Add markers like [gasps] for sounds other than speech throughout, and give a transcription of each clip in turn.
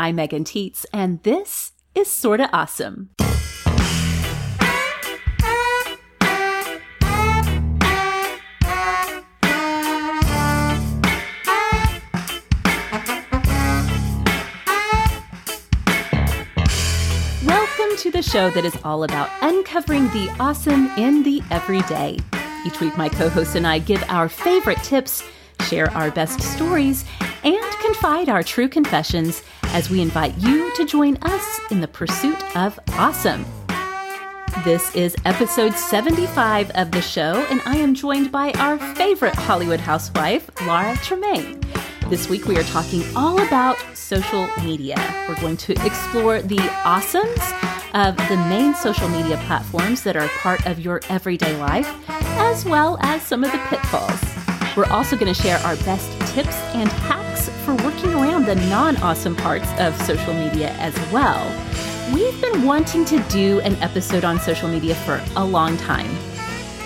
I'm Megan Tietz, and this is Sorta Awesome. Welcome to the show that is all about uncovering the awesome in the everyday. Each week, my co host and I give our favorite tips, share our best stories, and confide our true confessions as we invite you to join us in the pursuit of awesome. This is episode 75 of the show, and I am joined by our favorite Hollywood housewife, Laura Tremaine. This week we are talking all about social media. We're going to explore the awesomes of the main social media platforms that are part of your everyday life, as well as some of the pitfalls. We're also going to share our best tips and hacks for working around the non awesome parts of social media as well. We've been wanting to do an episode on social media for a long time.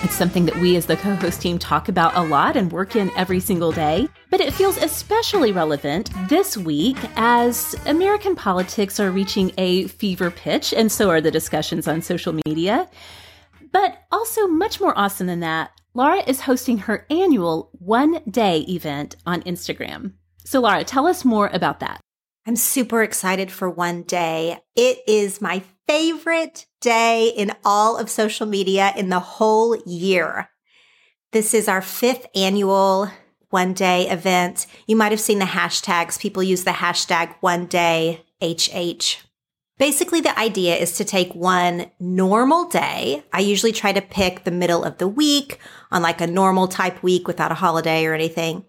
It's something that we as the co host team talk about a lot and work in every single day, but it feels especially relevant this week as American politics are reaching a fever pitch, and so are the discussions on social media. But also, much more awesome than that, Laura is hosting her annual one day event on Instagram. So, Laura, tell us more about that. I'm super excited for one day. It is my favorite day in all of social media in the whole year. This is our fifth annual one day event. You might have seen the hashtags. People use the hashtag one day HH. Basically, the idea is to take one normal day. I usually try to pick the middle of the week on like a normal type week without a holiday or anything.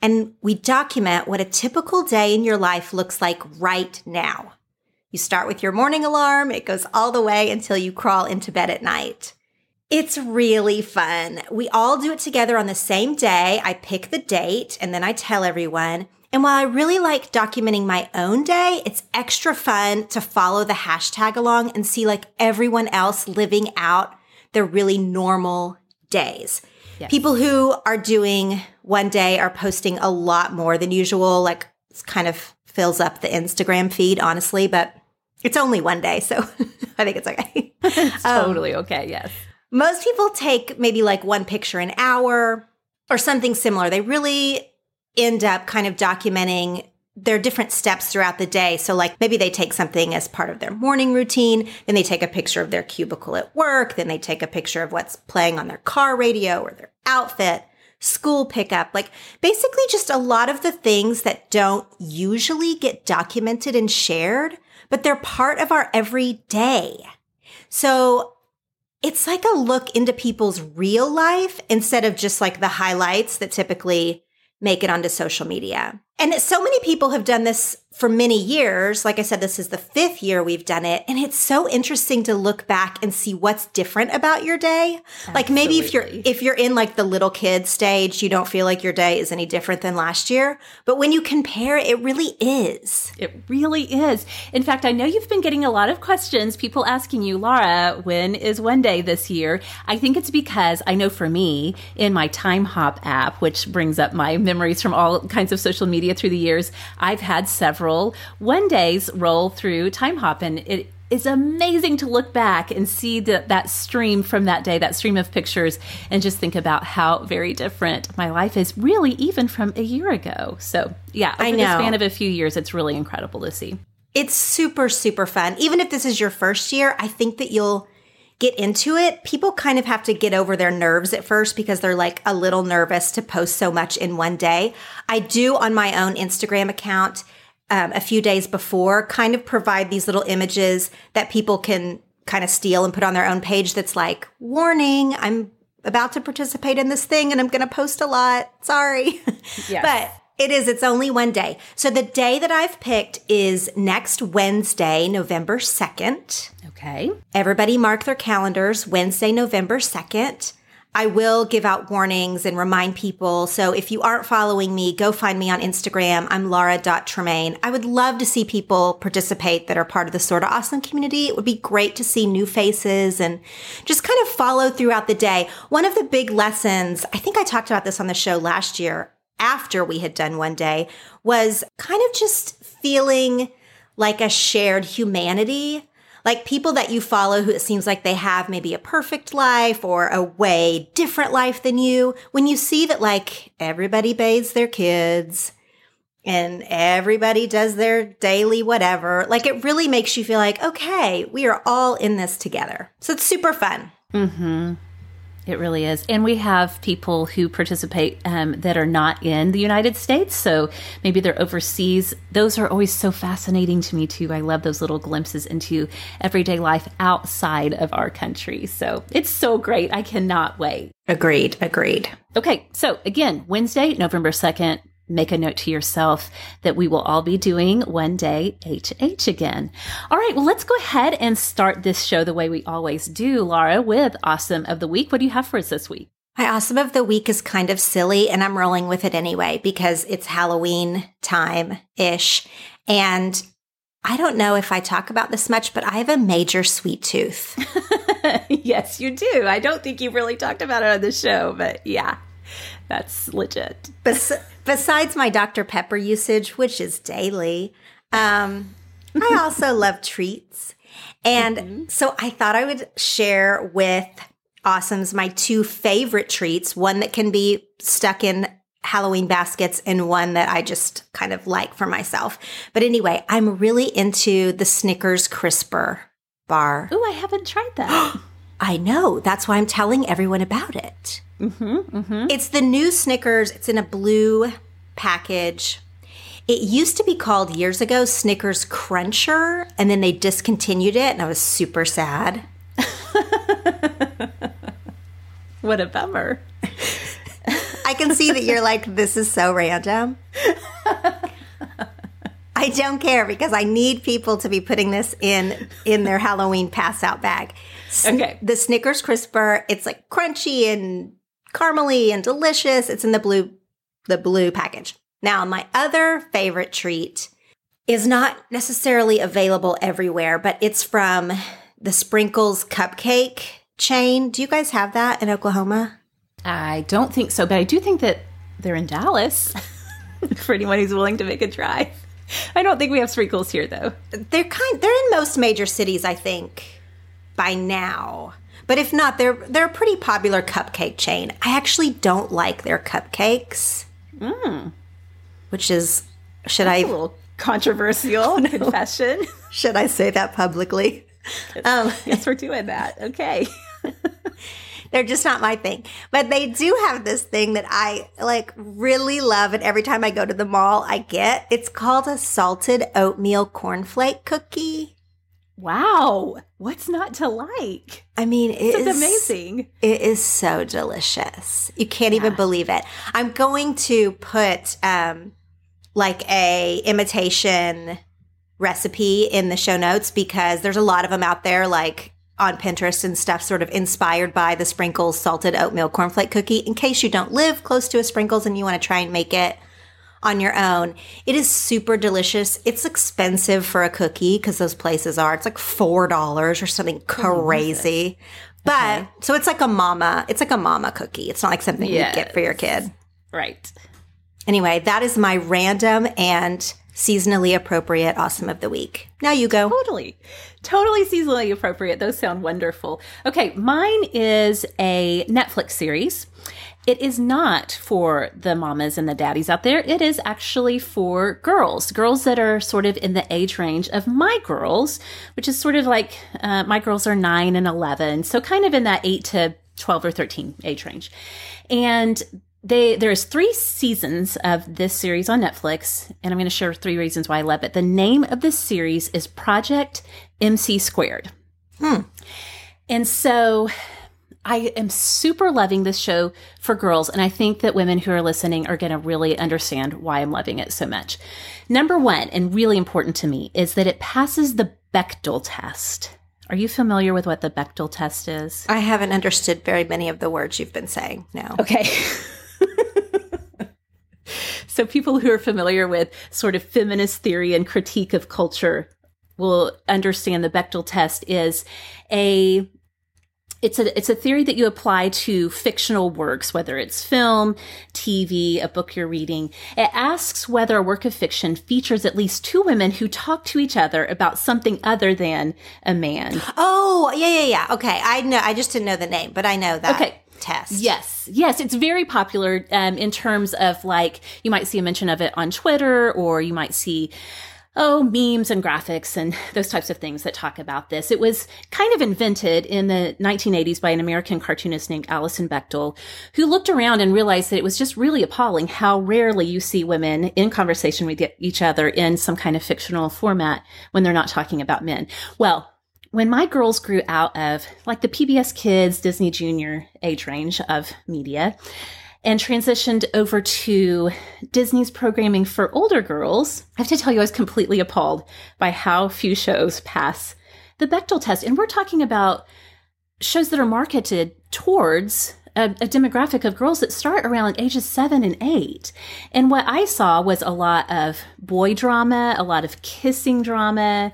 And we document what a typical day in your life looks like right now. You start with your morning alarm. It goes all the way until you crawl into bed at night. It's really fun. We all do it together on the same day. I pick the date and then I tell everyone. And while I really like documenting my own day, it's extra fun to follow the hashtag along and see like everyone else living out their really normal days. Yes. People who are doing one day are posting a lot more than usual. Like it kind of fills up the Instagram feed, honestly, but it's only one day. So [laughs] I think it's okay. [laughs] it's um, totally okay. Yes. Most people take maybe like one picture an hour or something similar. They really end up kind of documenting their different steps throughout the day. So, like maybe they take something as part of their morning routine, then they take a picture of their cubicle at work, then they take a picture of what's playing on their car radio or their outfit, school pickup, like basically just a lot of the things that don't usually get documented and shared, but they're part of our everyday. So, it's like a look into people's real life instead of just like the highlights that typically make it onto social media. And so many people have done this for many years. Like I said, this is the fifth year we've done it. And it's so interesting to look back and see what's different about your day. Absolutely. Like maybe if you're, if you're in like the little kid stage, you don't feel like your day is any different than last year. But when you compare, it really is. It really is. In fact, I know you've been getting a lot of questions, people asking you, Laura, when is one day this year? I think it's because I know for me in my Timehop app, which brings up my memories from all kinds of social media through the years, I've had several one days roll through Timehop, and it is amazing to look back and see the, that stream from that day, that stream of pictures, and just think about how very different my life is, really, even from a year ago. So, yeah, over I know. the span of a few years, it's really incredible to see. It's super, super fun. Even if this is your first year, I think that you'll get into it. People kind of have to get over their nerves at first because they're like a little nervous to post so much in one day. I do on my own Instagram account um, a few days before kind of provide these little images that people can kind of steal and put on their own page that's like, warning, I'm about to participate in this thing and I'm going to post a lot. Sorry. [laughs] Yes. but it is, it's only one day. So the day that I've picked is next Wednesday, November 2nd. Okay. Everybody mark their calendars, Wednesday, November 2nd. I will give out warnings and remind people. So if you aren't following me, go find me on Instagram. I'm Laura.Tremaine. I would love to see people participate that are part of the Sorta Awesome community. It would be great to see new faces and just kind of follow throughout the day. One of the big lessons, I think I talked about this on the show last year after we had done one day, was kind of just feeling like a shared humanity like people that you follow who it seems like they have maybe a perfect life or a way different life than you, when you see that like everybody bathes their kids and everybody does their daily whatever, like it really makes you feel like, okay, we are all in this together. So it's super fun. Mm-hmm. It really is. And we have people who participate um, that are not in the United States. So maybe they're overseas. Those are always so fascinating to me, too. I love those little glimpses into everyday life outside of our country. So it's so great. I cannot wait. Agreed. Agreed. Okay. So again, Wednesday, November 2nd, make a note to yourself that we will all be doing one day HH again. All right, well, let's go ahead and start this show the way we always do, Laura, with Awesome of the Week. What do you have for us this week? My awesome of the week is kind of silly, and I'm rolling with it anyway because it's Halloween time ish. And I don't know if I talk about this much, but I have a major sweet tooth. [laughs] yes, you do. I don't think you've really talked about it on the show, but yeah, that's legit. Bes- besides my Dr. Pepper usage, which is daily, um, I also [laughs] love treats. And mm-hmm. so I thought I would share with Awesomes my two favorite treats one that can be stuck in Halloween baskets and one that I just kind of like for myself. But anyway, I'm really into the Snickers Crisper bar. Oh, I haven't tried that. [gasps] I know. That's why I'm telling everyone about it. Mm-hmm, mm-hmm. It's the new Snickers. It's in a blue package. It used to be called years ago Snickers Cruncher, and then they discontinued it, and I was super sad. [laughs] what a bummer. I can see that you're like, this is so random. I don't care because I need people to be putting this in in their Halloween pass out bag. Okay. The Snickers Crisper, it's like crunchy and caramely and delicious. It's in the blue the blue package. Now, my other favorite treat is not necessarily available everywhere, but it's from the Sprinkles cupcake chain. Do you guys have that in Oklahoma? I don't think so, but I do think that they're in Dallas [laughs] for anyone who's willing to make a drive. I don't think we have sprinkles here though. They're kind they're in most major cities, I think, by now. But if not, they're they're a pretty popular cupcake chain. I actually don't like their cupcakes. Mm. Which is should That's I a little controversial [laughs] no. confession? Should I say that publicly? Um, yes, we're doing that. Okay. [laughs] They're just not my thing. But they do have this thing that I like really love. And every time I go to the mall, I get it's called a salted oatmeal cornflake cookie. Wow. What's not to like? I mean, it is amazing. It is so delicious. You can't yeah. even believe it. I'm going to put um like a imitation recipe in the show notes because there's a lot of them out there like on Pinterest and stuff sort of inspired by the Sprinkles salted oatmeal cornflake cookie in case you don't live close to a Sprinkles and you want to try and make it on your own. It is super delicious. It's expensive for a cookie because those places are. It's like $4 or something crazy. But okay. so it's like a mama, it's like a mama cookie. It's not like something yes. you get for your kid. Right. Anyway, that is my random and seasonally appropriate awesome of the week. Now you go. Totally. Totally seasonally appropriate. Those sound wonderful. Okay, mine is a Netflix series. It is not for the mamas and the daddies out there. It is actually for girls, girls that are sort of in the age range of my girls, which is sort of like uh, my girls are nine and 11. So kind of in that eight to 12 or 13 age range. And they there's three seasons of this series on Netflix, and I'm going to share three reasons why I love it. The name of this series is Project MC Squared. Hmm. And so I am super loving this show for girls, and I think that women who are listening are going to really understand why I'm loving it so much. Number one, and really important to me, is that it passes the Bechdel test. Are you familiar with what the Bechdel test is? I haven't understood very many of the words you've been saying. No. Okay. [laughs] [laughs] so people who are familiar with sort of feminist theory and critique of culture will understand the Bechdel test is a it's a it's a theory that you apply to fictional works, whether it's film, TV, a book you're reading. It asks whether a work of fiction features at least two women who talk to each other about something other than a man. Oh, yeah, yeah, yeah. Okay, I know. I just didn't know the name, but I know that. Okay. Test. Yes, yes, it's very popular um, in terms of like you might see a mention of it on Twitter, or you might see oh, memes and graphics and [laughs] those types of things that talk about this. It was kind of invented in the 1980s by an American cartoonist named Alison Bechdel, who looked around and realized that it was just really appalling how rarely you see women in conversation with each other in some kind of fictional format when they're not talking about men. Well, when my girls grew out of like the PBS Kids, Disney Junior age range of media, and transitioned over to Disney's programming for older girls, I have to tell you, I was completely appalled by how few shows pass the Bechdel test. And we're talking about shows that are marketed towards a, a, demographic of girls that start around ages seven and eight. And what I saw was a lot of boy drama, a lot of kissing drama,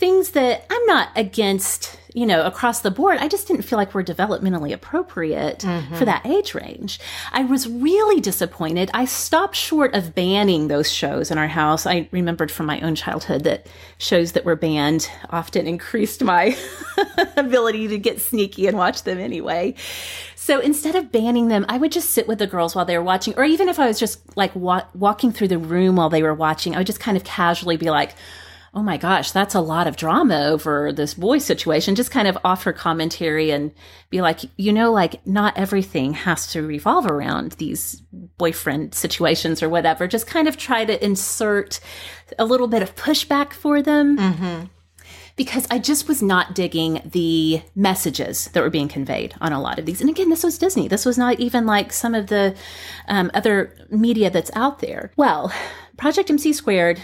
things that I'm not against, you know, across the board. I just didn't feel like were developmentally appropriate mm-hmm. for that age range. I was really disappointed. I stopped short of banning those shows in our house. I remembered from my own childhood that shows that were banned often increased my [laughs] ability to get sneaky and watch them anyway. So instead of banning them, I would just sit with the girls while they were watching, or even if I was just like wa- walking through the room while they were watching, I would just kind of casually be like, oh my gosh, that's a lot of drama over this boy situation. Just kind of offer commentary and be like, you know, like not everything has to revolve around these boyfriend situations or whatever. Just kind of try to insert a little bit of pushback for them. Mm-hmm. Because I just was not digging the messages that were being conveyed on a lot of these. And again, this was Disney. This was not even like some of the um, other media that's out there. Well, Project MC Squared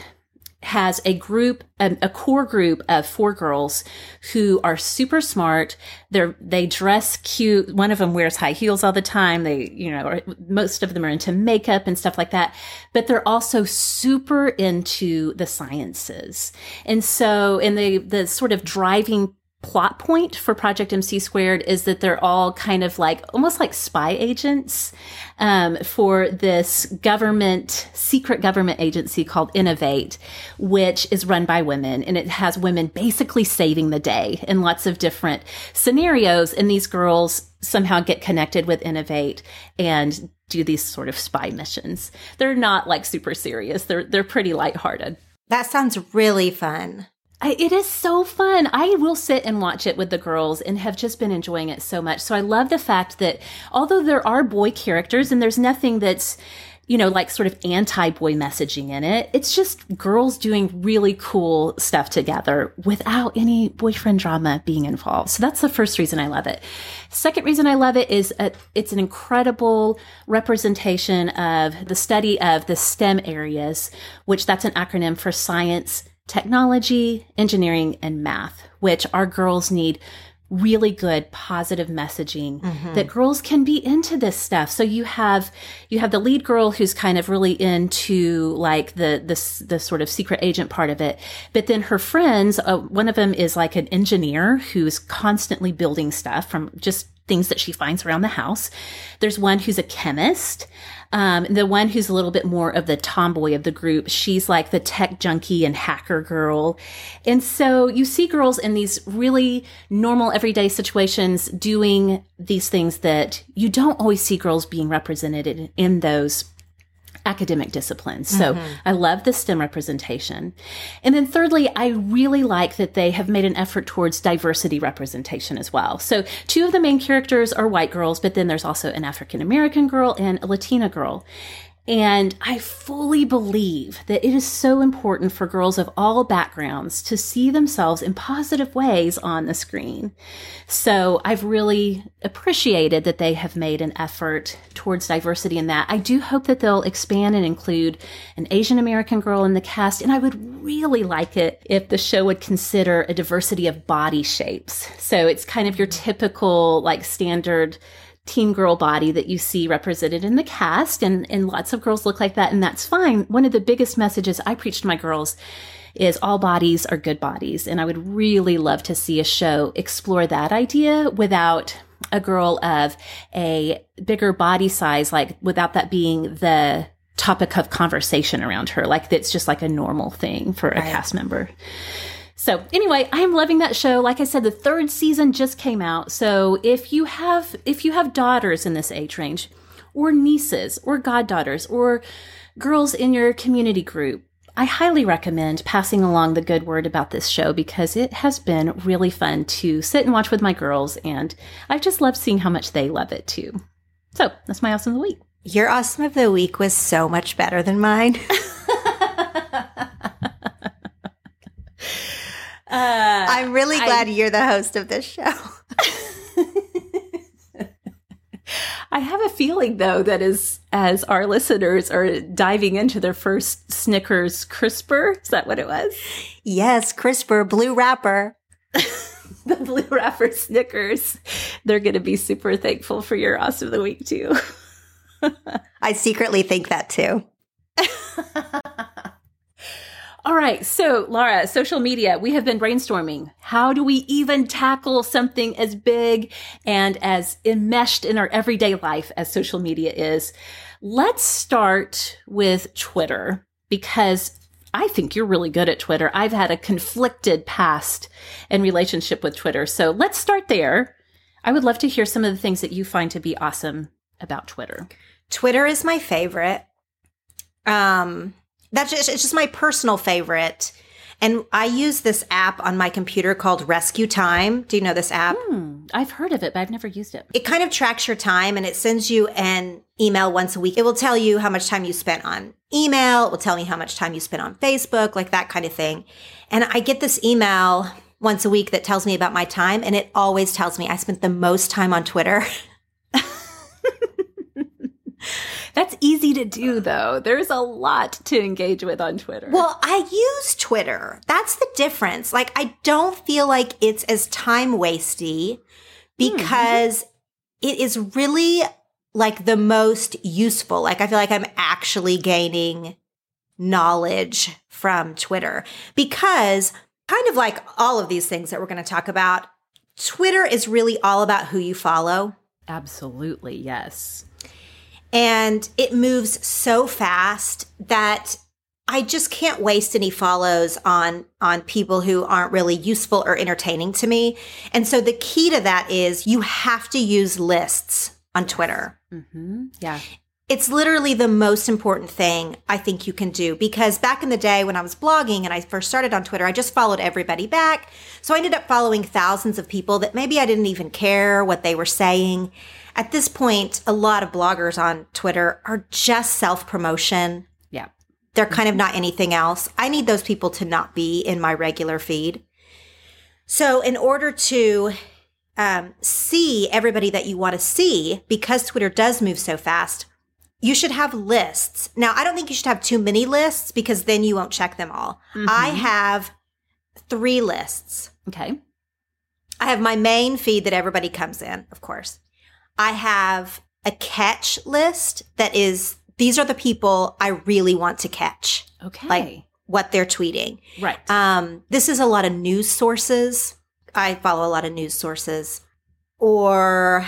has a group, a, a, core group of four girls who are super smart. They're, they dress cute. One of them wears high heels all the time. They, you know, most of them are into makeup and stuff like that, but they're also super into the sciences. And so, in the, the sort of driving plot point for Project MC Squared is that they're all kind of like almost like spy agents um, for this government, secret government agency called Innovate, which is run by women. And it has women basically saving the day in lots of different scenarios. And these girls somehow get connected with Innovate and do these sort of spy missions. They're not like super serious. They're, they're pretty lighthearted. That sounds really fun. It is so fun. I will sit and watch it with the girls and have just been enjoying it so much. So I love the fact that although there are boy characters and there's nothing that's, you know, like sort of anti boy messaging in it, it's just girls doing really cool stuff together without any boyfriend drama being involved. So that's the first reason I love it. Second reason I love it is a, it's an incredible representation of the study of the STEM areas, which that's an acronym for science, technology, engineering, and math, which our girls need really good positive messaging mm-hmm. that girls can be into this stuff. So you have you have the lead girl who's kind of really into like the the the sort of secret agent part of it, but then her friends, uh, one of them is like an engineer who's constantly building stuff from just things that she finds around the house. There's one who's a chemist. Um, the one who's a little bit more of the tomboy of the group, she's like the tech junkie and hacker girl. And so you see girls in these really normal everyday situations doing these things that you don't always see girls being represented in, in those academic disciplines. So mm-hmm. I love the STEM representation. And then thirdly, I really like that they have made an effort towards diversity representation as well. So two of the main characters are white girls, but then there's also an African American girl and a Latina girl. And I fully believe that it is so important for girls of all backgrounds to see themselves in positive ways on the screen. So I've really appreciated that they have made an effort towards diversity in that. I do hope that they'll expand and include an Asian American girl in the cast. And I would really like it if the show would consider a diversity of body shapes. So it's kind of your typical, like standard teen girl body that you see represented in the cast and, and lots of girls look like that and that's fine. One of the biggest messages I preach to my girls is all bodies are good bodies. And I would really love to see a show explore that idea without a girl of a bigger body size, like without that being the topic of conversation around her. Like it's just like a normal thing for a right. cast member. So anyway, I'm loving that show. Like I said, the third season just came out. So if you have if you have daughters in this age range, or nieces, or goddaughters, or girls in your community group, I highly recommend passing along the good word about this show because it has been really fun to sit and watch with my girls, and I've just loved seeing how much they love it too. So that's my awesome of the week. Your awesome of the week was so much better than mine. [laughs] Uh, I'm really glad I, you're the host of this show. [laughs] I have a feeling though that as as our listeners are diving into their first Snickers crisper, is that what it was? Yes, crisper blue wrapper. [laughs] the blue wrapper Snickers. They're going to be super thankful for your awesome of the week too. [laughs] I secretly think that too. All right. So, Laura, social media, we have been brainstorming. How do we even tackle something as big and as enmeshed in our everyday life as social media is? Let's start with Twitter because I think you're really good at Twitter. I've had a conflicted past and relationship with Twitter. So let's start there. I would love to hear some of the things that you find to be awesome about Twitter. Twitter is my favorite. Um, that's just it's just my personal favorite. And I use this app on my computer called RescueTime. Do you know this app? Hmm, I've heard of it, but I've never used it. It kind of tracks your time and it sends you an email once a week. It will tell you how much time you spent on email. It will tell me how much time you spent on Facebook, like that kind of thing. And I get this email once a week that tells me about my time. And it always tells me I spent the most time on Twitter. [laughs] That's easy to do though. There's a lot to engage with on Twitter. Well, I use Twitter. That's the difference. Like I don't feel like it's as time wasty because mm-hmm. it is really like the most useful. Like I feel like I'm actually gaining knowledge from Twitter because kind of like all of these things that we're going to talk about, Twitter is really all about who you follow. Absolutely, yes. And it moves so fast that I just can't waste any follows on on people who aren't really useful or entertaining to me. And so the key to that is you have to use lists on Twitter. Mm-hmm. Yeah. It's literally the most important thing I think you can do because back in the day when I was blogging and I first started on Twitter, I just followed everybody back. So I ended up following thousands of people that maybe I didn't even care what they were saying at this point, a lot of bloggers on Twitter are just self promotion. Yeah. They're kind of not anything else. I need those people to not be in my regular feed. So, in order to um, see everybody that you want to see, because Twitter does move so fast, you should have lists. Now, I don't think you should have too many lists because then you won't check them all. Mm-hmm. I have three lists. Okay. I have my main feed that everybody comes in, of course. I have a catch list that is these are the people I really want to catch. Okay. Like what they're tweeting. Right. Um, this is a lot of news sources. I follow a lot of news sources. Or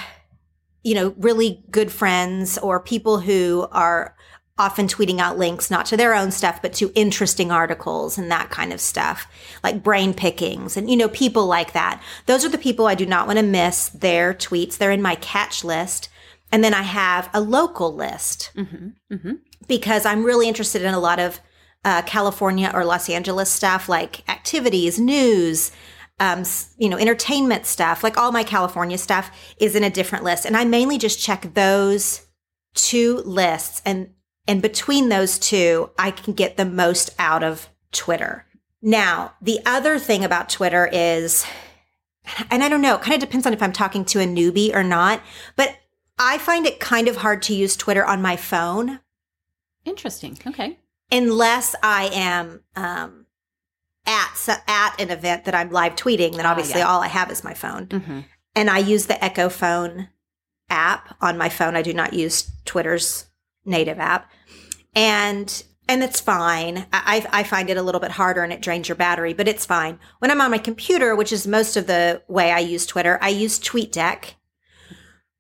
you know, really good friends or people who are often tweeting out links, not to their own stuff, but to interesting articles and that kind of stuff, like brain pickings and, you know, people like that. Those are the people I do not want to miss their tweets. They're in my catch list. And then I have a local list mm-hmm. Mm-hmm. because I'm really interested in a lot of uh, California or Los Angeles stuff like activities, news, um, you know, entertainment stuff, like all my California stuff is in a different list. And I mainly just check those two lists and and between those two, I can get the most out of Twitter. Now, the other thing about Twitter is, and I don't know, it kind of depends on if I'm talking to a newbie or not, but I find it kind of hard to use Twitter on my phone. Interesting. Okay. Unless I am um, at at an event that I'm live tweeting, then ah, obviously yeah. all I have is my phone. Mm-hmm. And I use the Echofon app on my phone. I do not use Twitter's native app and and it's fine. I, I find it a little bit harder and it drains your battery, but it's fine. When I'm on my computer, which is most of the way I use Twitter, I use TweetDeck,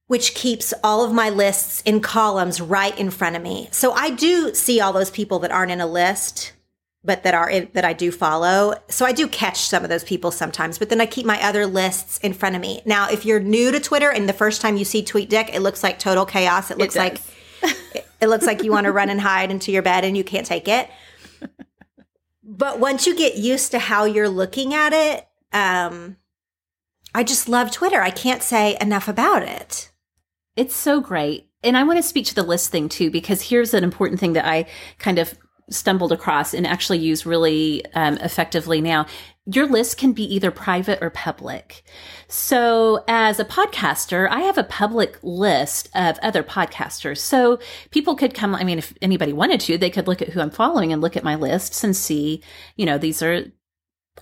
which keeps all of my lists in columns right in front of me. So I do see all those people that aren't in a list, but that are in, that I do follow. So I do catch some of those people sometimes, but then I keep my other lists in front of me. Now, if you're new to Twitter and the first time you see TweetDeck, it looks like total chaos. It looks it like [laughs] it looks like you want to run and hide into your bed and you can't take it. But once you get used to how you're looking at it, um, I just love Twitter. I can't say enough about it. It's so great. And I want to speak to the list thing too, because here's an important thing that I kind of stumbled across and actually use really um, effectively now. Your list can be either private or public. So as a podcaster, I have a public list of other podcasters. So people could come, I mean, if anybody wanted to, they could look at who I'm following and look at my lists and see, you know, these are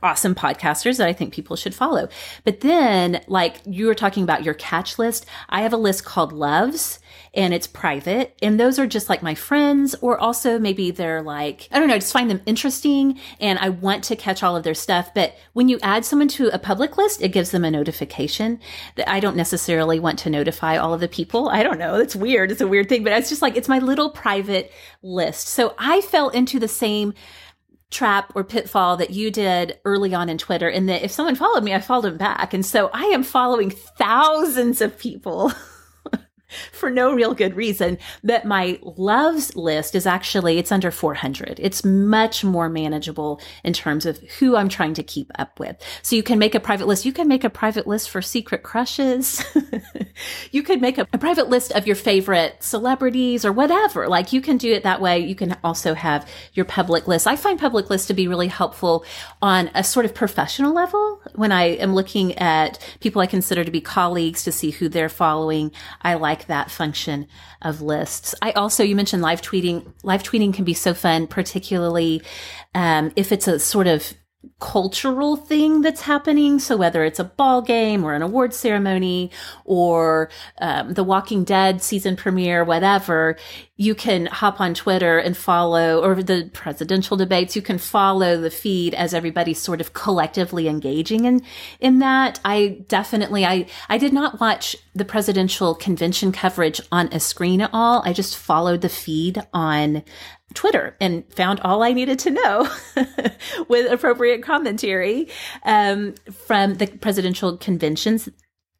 awesome podcasters that I think people should follow. But then, like you were talking about your catch list, I have a list called Loves and it's private. And those are just like my friends, or also maybe they're like, I don't know, I just find them interesting and I want to catch all of their stuff. But when you add someone to a public list, it gives them a notification that I don't necessarily want to notify all of the people. I don't know. It's weird. It's a weird thing, but it's just like, it's my little private list. So I fell into the same trap or pitfall that you did early on in Twitter and that if someone followed me, I followed them back. And so I am following thousands of people [laughs] for no real good reason. But my loves list is actually, it's under 400. It's much more manageable in terms of who I'm trying to keep up with. So you can make a private list. You can make a private list for secret crushes. [laughs] you could make a, a private list of your favorite celebrities or whatever. Like you can do it that way. You can also have your public list. I find public lists to be really helpful on a sort of professional level when I am looking at people I consider to be colleagues to see who they're following. I like that function of lists. I also, you mentioned live tweeting. Live tweeting can be so fun, particularly um, if it's a sort of cultural thing that's happening. So whether it's a ball game or an award ceremony or um, the Walking Dead season premiere, whatever, you can hop on Twitter and follow, or the presidential debates. You can follow the feed as everybody's sort of collectively engaging in in that. I definitely, I I did not watch the presidential convention coverage on a screen at all. I just followed the feed on Twitter and found all I needed to know [laughs] with appropriate commentary um, from the presidential conventions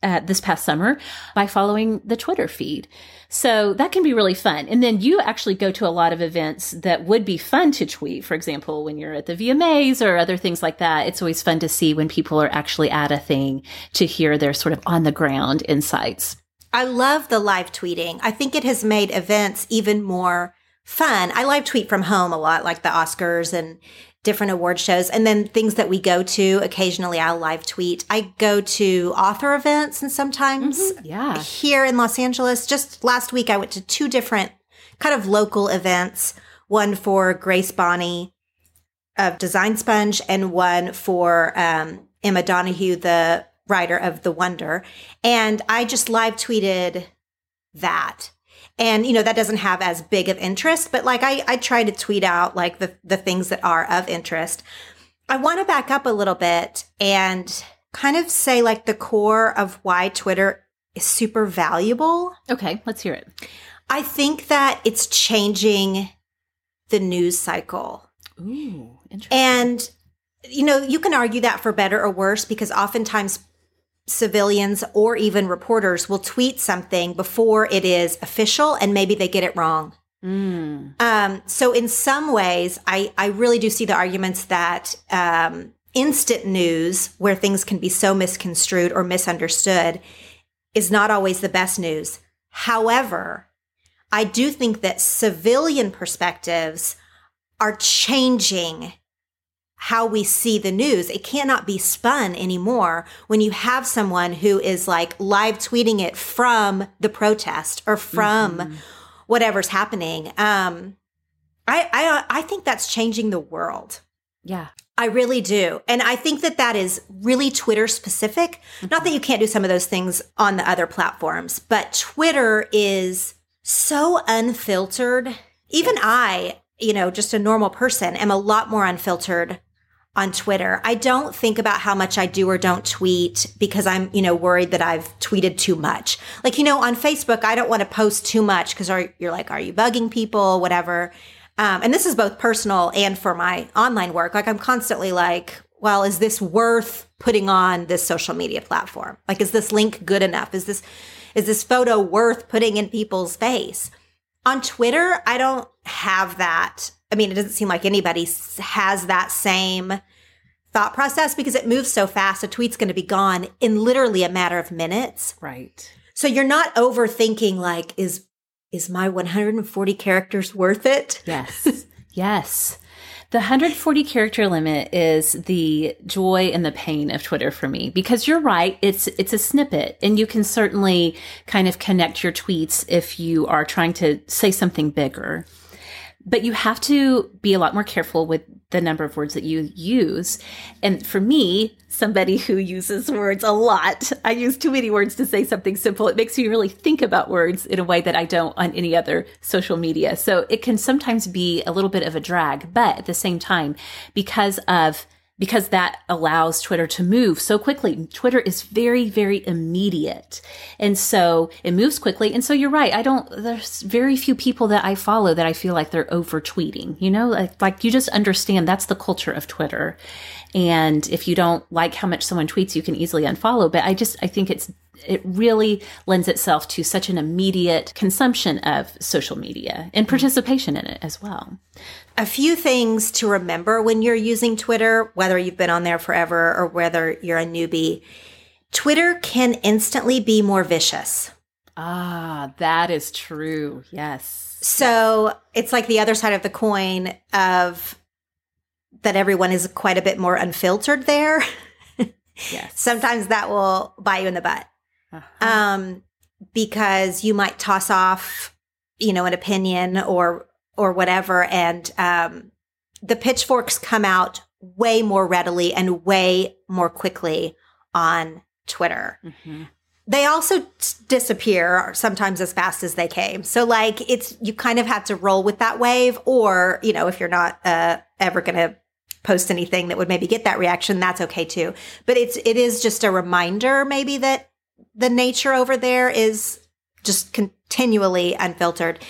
uh, this past summer by following the Twitter feed. So that can be really fun. And then you actually go to a lot of events that would be fun to tweet. For example, when you're at the VMAs or other things like that, it's always fun to see when people are actually at a thing to hear their sort of on the ground insights. I love the live tweeting. I think it has made events even more fun. I live tweet from home a lot, like the Oscars and different award shows. And then things that we go to, occasionally I'll live tweet. I go to author events and sometimes mm-hmm. yeah. here in Los Angeles. Just last week, I went to two different kind of local events, one for Grace Bonney of Design Sponge and one for um, Emma Donoghue, the writer of The Wonder. And I just live tweeted that and, you know, that doesn't have as big of interest, but like I, I try to tweet out like the, the things that are of interest. I want to back up a little bit and kind of say like the core of why Twitter is super valuable. Okay, let's hear it. I think that it's changing the news cycle. Ooh, interesting. And, you know, you can argue that for better or worse because oftentimes civilians or even reporters will tweet something before it is official and maybe they get it wrong. Mm. Um, so in some ways, I, I really do see the arguments that um, instant news, where things can be so misconstrued or misunderstood, is not always the best news. However, I do think that civilian perspectives are changing how we see the news. It cannot be spun anymore when you have someone who is like live tweeting it from the protest or from Mm-hmm. whatever's happening. Um, I, I I think that's changing the world. Yeah. I really do. And I think that that is really Twitter specific. Not that you can't do some of those things on the other platforms, but Twitter is so unfiltered. Even I, you know, just a normal person, am a lot more unfiltered on Twitter. I don't think about how much I do or don't tweet because I'm, you know, worried that I've tweeted too much. Like, you know, on Facebook, I don't want to post too much because you're like, are you bugging people? Whatever. Um, and this is both personal and for my online work. Like, I'm constantly like, well, is this worth putting on this social media platform? Like, is this link good enough? Is this, is this photo worth putting in people's face? On Twitter, I don't have that. I mean, it doesn't seem like anybody has that same thought process because it moves so fast. A tweet's going to be gone in literally a matter of minutes. Right. So you're not overthinking like, is is my 140 characters worth it? Yes. [laughs] yes. The 140 character limit is the joy and the pain of Twitter for me because you're right it's it's a snippet and you can certainly kind of connect your tweets if you are trying to say something bigger. But you have to be a lot more careful with the number of words that you use. And for me, somebody [laughs] who uses words a lot, I use too many words to say something simple. It makes me really think about words in a way that I don't on any other social media. So it can sometimes be a little bit of a drag, but at the same time, because of because that allows Twitter to move so quickly. Twitter is very, very immediate. And so it moves quickly. And so you're right. I don't, there's very few people that I follow that I feel like they're over tweeting, you know, like, like you just understand that's the culture of Twitter. And if you don't like how much someone tweets, you can easily unfollow. But I just, I think it's, it really lends itself to such an immediate consumption of social media and participation in it as well. A few things to remember when you're using Twitter, whether you've been on there forever or whether you're a newbie. Twitter can instantly be more vicious. Ah, that is true. Yes. So it's like the other side of the coin of that everyone is quite a bit more unfiltered there. Yes. [laughs] Sometimes that will bite you in the butt. Uh-huh. um, because you might toss off, you know, an opinion or or whatever, and um, the pitchforks come out way more readily and way more quickly on Twitter. Mhm. They also t- disappear sometimes as fast as they came. So like it's you kind of have to roll with that wave, or you know, if you're not uh, ever going to post anything that would maybe get that reaction, that's okay too. But it's it is just a reminder maybe that the nature over there is just continually unfiltered.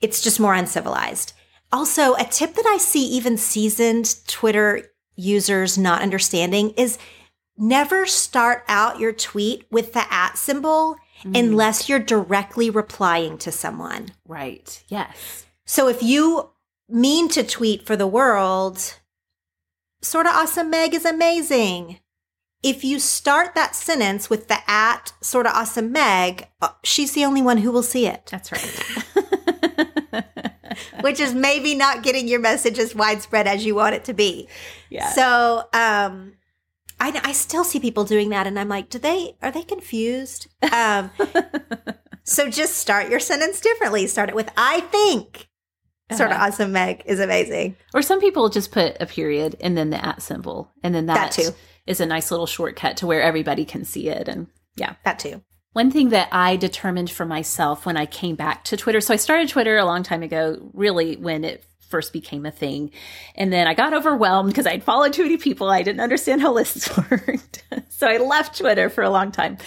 It's just more uncivilized. Also, a tip that I see even seasoned Twitter users not understanding is never start out your tweet with the at symbol mm. unless you're directly replying to someone. Right. Yes. So if you mean to tweet for the world, sort of awesome Meg is amazing. If you start that sentence with the at sort of awesome Meg, uh, she's the only one who will see it, That's right. [laughs] which is maybe not getting your message as widespread as you want it to be. yeah. So, um, I, I still see people doing that, and I'm like, do they are they confused? Um, [laughs] so just start your sentence differently. Start it with "I think." Sort of Uh-huh. awesome, Meg is amazing. or some people just put a period and then the at symbol, and then That that, too. is a nice little shortcut to where everybody can see it. And yeah. That too. One thing that I determined for myself when I came back to Twitter, so I started Twitter a long time ago, really when it first became a thing. And then I got overwhelmed because I'd followed too many people. I didn't understand how lists [laughs] worked. so I left Twitter for a long time.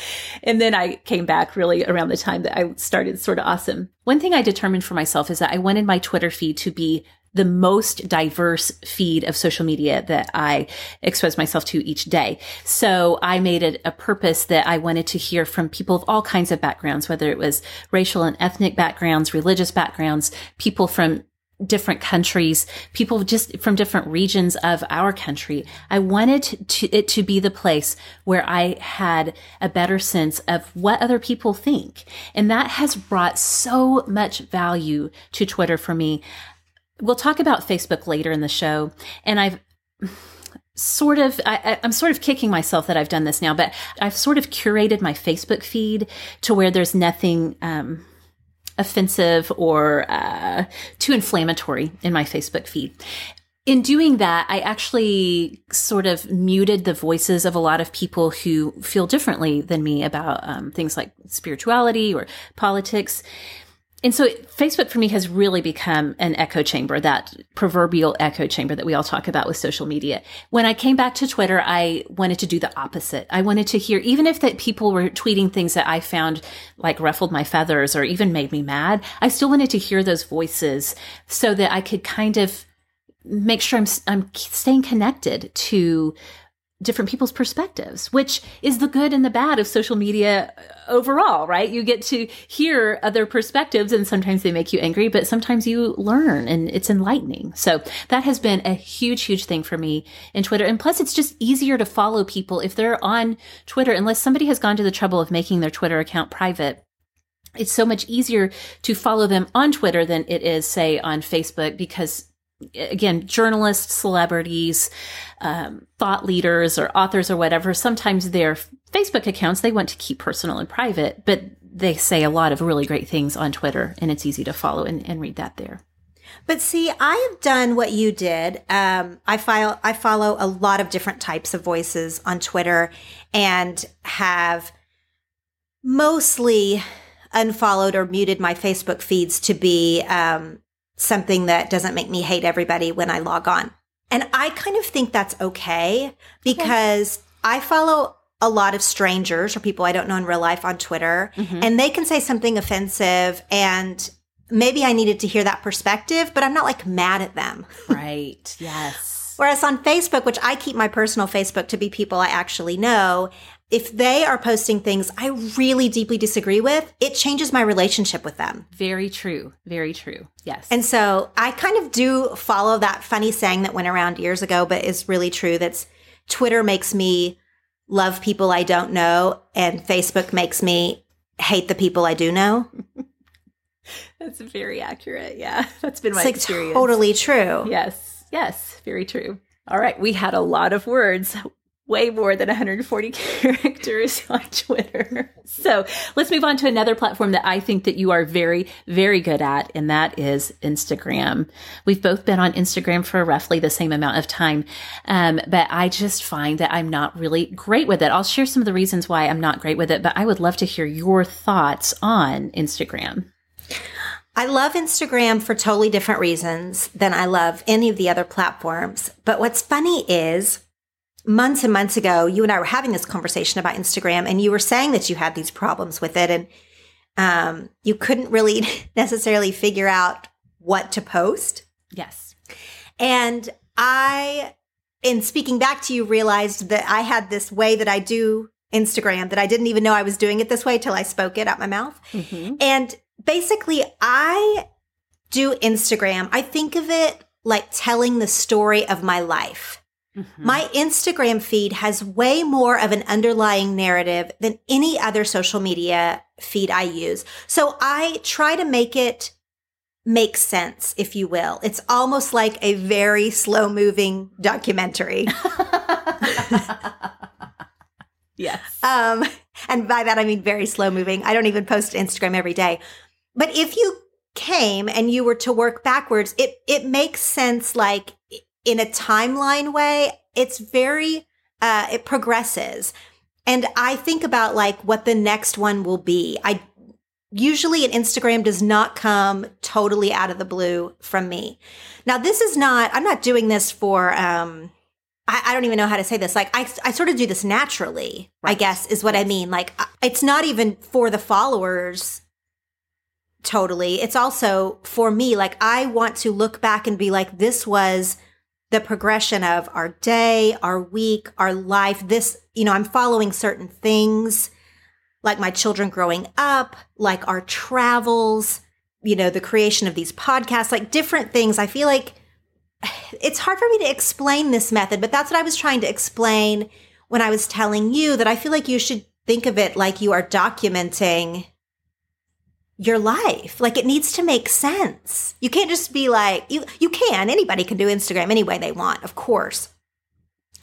And then I came back really around the time that I started Sorta Awesome. One thing I determined for myself is that I wanted my Twitter feed to be the most diverse feed of social media that I expose myself to each day. So I made it a purpose that I wanted to hear from people of all kinds of backgrounds, whether it was racial and ethnic backgrounds, religious backgrounds, people from different countries, people just from different regions of our country. I wanted to, it to be the place where I had a better sense of what other people think. And that has brought so much value to Twitter for me we'll talk about Facebook later in the show. And I've sort of, I, am sort of kicking myself that I've done this now, but I've sort of curated my Facebook feed to where there's nothing, um, offensive or uh, too inflammatory in my Facebook feed. In doing that, I actually sort of muted the voices of a lot of people who feel differently than me about um, things like spirituality or politics. And so Facebook for me has really become an echo chamber, that proverbial echo chamber that we all talk about with social media. When I came back to Twitter, I wanted to do the opposite. I wanted to hear, even if that people were tweeting things that I found like ruffled my feathers or even made me mad, I still wanted to hear those voices so that I could kind of make sure I'm, I'm staying connected to different people's perspectives, which is the good and the bad of social media overall, right? You get to hear other perspectives and sometimes they make you angry, but sometimes you learn and it's enlightening. So that has been a huge, huge thing for me in Twitter. And plus it's just easier to follow people if they're on Twitter, unless somebody has gone to the trouble of making their Twitter account private it's so much easier to follow them on Twitter than it is, say, on Facebook because again, journalists, celebrities, um, thought leaders, or authors, or whatever, sometimes their Facebook accounts they want to keep personal and private, but they say a lot of really great things on Twitter, and it's easy to follow and, and read that there. But see, I have done what you did. Um, I file, I follow a lot of different types of voices on Twitter, and have mostly unfollowed or muted my Facebook feeds to be um, something that doesn't make me hate everybody when I log on. And I kind of think that's okay because okay. I follow a lot of strangers or people I don't know in real life on Twitter, mm-hmm. and they can say something offensive and maybe I needed to hear that perspective, but I'm not like mad at them. [laughs] Right. Yes. Whereas on Facebook, which I keep my personal Facebook to be people I actually know, if they are posting things I really deeply disagree with, it changes my relationship with them. Very true. Very true. Yes. And so I kind of do follow that funny saying that went around years ago, but is really true. That's Twitter makes me love people I don't know, and Facebook makes me hate the people I do know. [laughs] That's very accurate. Yeah. [laughs] That's been my it's like experience. Totally true. Yes. Yes. Very true. All right. We had a lot of words way more than 140 [laughs] characters on Twitter. So let's move on to another platform that I think that you are very, very good at, and that is Instagram. We've both been on Instagram for roughly the same amount of time, um, but I just find that I'm not really great with it. I'll share some of the reasons why I'm not great with it, but I would love to hear your thoughts on Instagram. I love Instagram for totally different reasons than I love any of the other platforms. But what's funny is months and months ago, you and I were having this conversation about Instagram, and you were saying that you had these problems with it, and um, you couldn't really [laughs] necessarily figure out what to post. Yes. And I, in speaking back to you, realized that I had this way that I do Instagram that I didn't even know I was doing it this way till I spoke it out my mouth. Mm-hmm. And basically, I do Instagram. I think of it like telling the story of my life. Mm-hmm. My Instagram feed has way more of an underlying narrative than any other social media feed I use. So I try to make it make sense, if you will. It's almost like a very slow moving documentary. [laughs] yes. Um, and by that, I mean very slow moving. I don't even post Instagram every day. But if you came and you were to work backwards, it, it makes sense like in a timeline way, it's very, uh, it progresses. And I think about like what the next one will be. I usually an Instagram does not come totally out of the blue from me. Now, this is not, I'm not doing this for, um, I, I don't even know how to say this. Like I, I sort of do this naturally, I guess is what I mean. Like it's not even for the followers totally. It's also for me. Like I want to look back and be like, this was the progression of our day, our week, our life. This, you know, I'm following certain things like my children growing up, like our travels, you know, the creation of these podcasts, like different things. I feel like [sighs] it's hard for me to explain this method, but that's what I was trying to explain when I was telling you that I feel like you should think of it like you are documenting your life. Like it needs to make sense. You can't just be like you you can. Anybody can do Instagram any way they want, of course.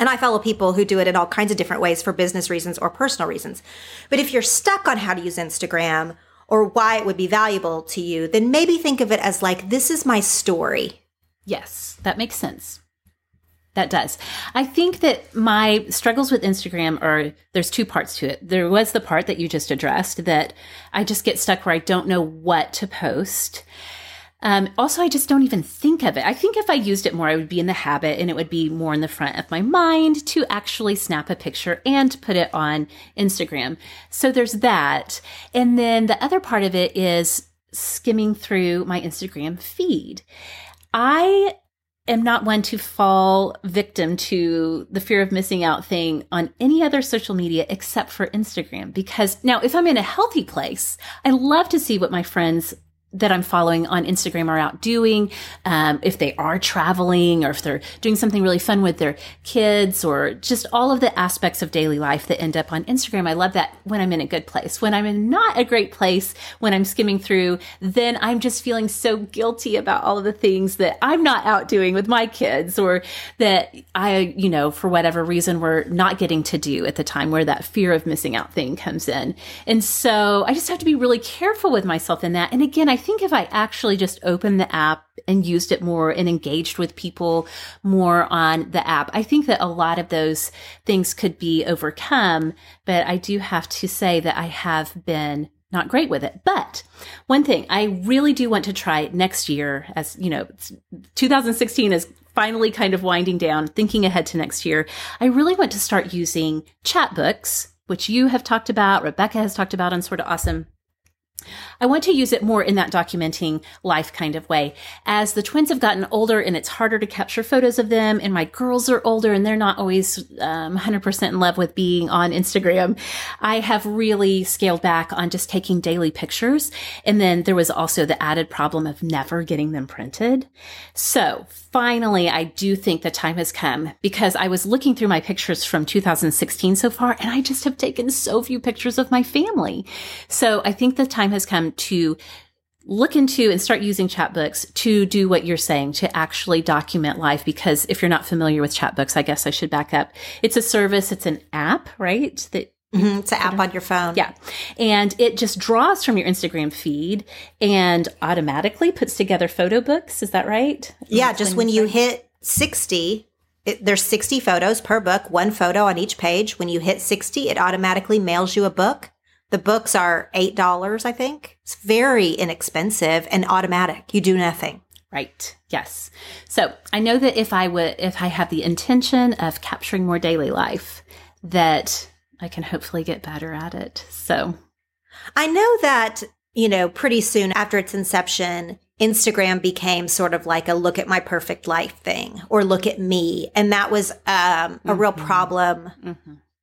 And I follow people who do it in all kinds of different ways for business reasons or personal reasons. But if you're stuck on how to use Instagram or why it would be valuable to you, then maybe think of it as like this is my story. Yes, that makes sense. That does. I think that my struggles with Instagram are there's two parts to it. There was the part that you just addressed that I just get stuck where I don't know what to post. Um, also, I just don't even think of it. I think if I used it more, I would be in the habit and it would be more in the front of my mind to actually snap a picture and put it on Instagram. So there's that. And then the other part of it is skimming through my Instagram feed. I am not one to fall victim to the fear of missing out thing on any other social media except for Instagram. Because now, if I'm in a healthy place, I love to see what my friends that I'm following on Instagram are out doing, um, if they are traveling or if they're doing something really fun with their kids or just all of the aspects of daily life that end up on Instagram. I love that when I'm in a good place. When I'm in not a great place, when I'm skimming through, then I'm just feeling so guilty about all of the things that I'm not out doing with my kids or that I, you know, for whatever reason, we're not getting to do at the time where that fear of missing out thing comes in. And so I just have to be really careful with myself in that. And again, I think if I actually just opened the app and used it more and engaged with people more on the app, I think that a lot of those things could be overcome. But I do have to say that I have been not great with it. But one thing I really do want to try next year, as you know, 2016 is finally kind of winding down, thinking ahead to next year. I really want to start using Chatbooks, which you have talked about, Rebecca has talked about on Sorta Awesome. I want to use it more in that documenting life kind of way. As the twins have gotten older and it's harder to capture photos of them, and my girls are older and they're not always um, 100% in love with being on Instagram, I have really scaled back on just taking daily pictures. And then there was also the added problem of never getting them printed. So finally, I do think the time has come because I was looking through my pictures from 2016 so far, and I just have taken so few pictures of my family. So I think the time has come to look into and start using Chatbooks to do what you're saying to actually document life because if you're not familiar with Chatbooks i guess i should back up it's a service it's an app right that Mm-hmm. It's an app on your phone. yeah and it just draws from your instagram feed and automatically puts together photo books is that right Yeah, just when you hit 60, it, there's 60 photos per book, one photo on each page. When you hit 60, it automatically mails you a book. The books are $8, I think. It's very inexpensive and automatic. You do nothing. Right. Yes. So I know that if I would, if I have the intention of capturing more daily life, that I can hopefully get better at it. So I know that, you know, pretty soon after its inception, Instagram became sort of like a look at my perfect life thing or look at me. And that was um, a real problem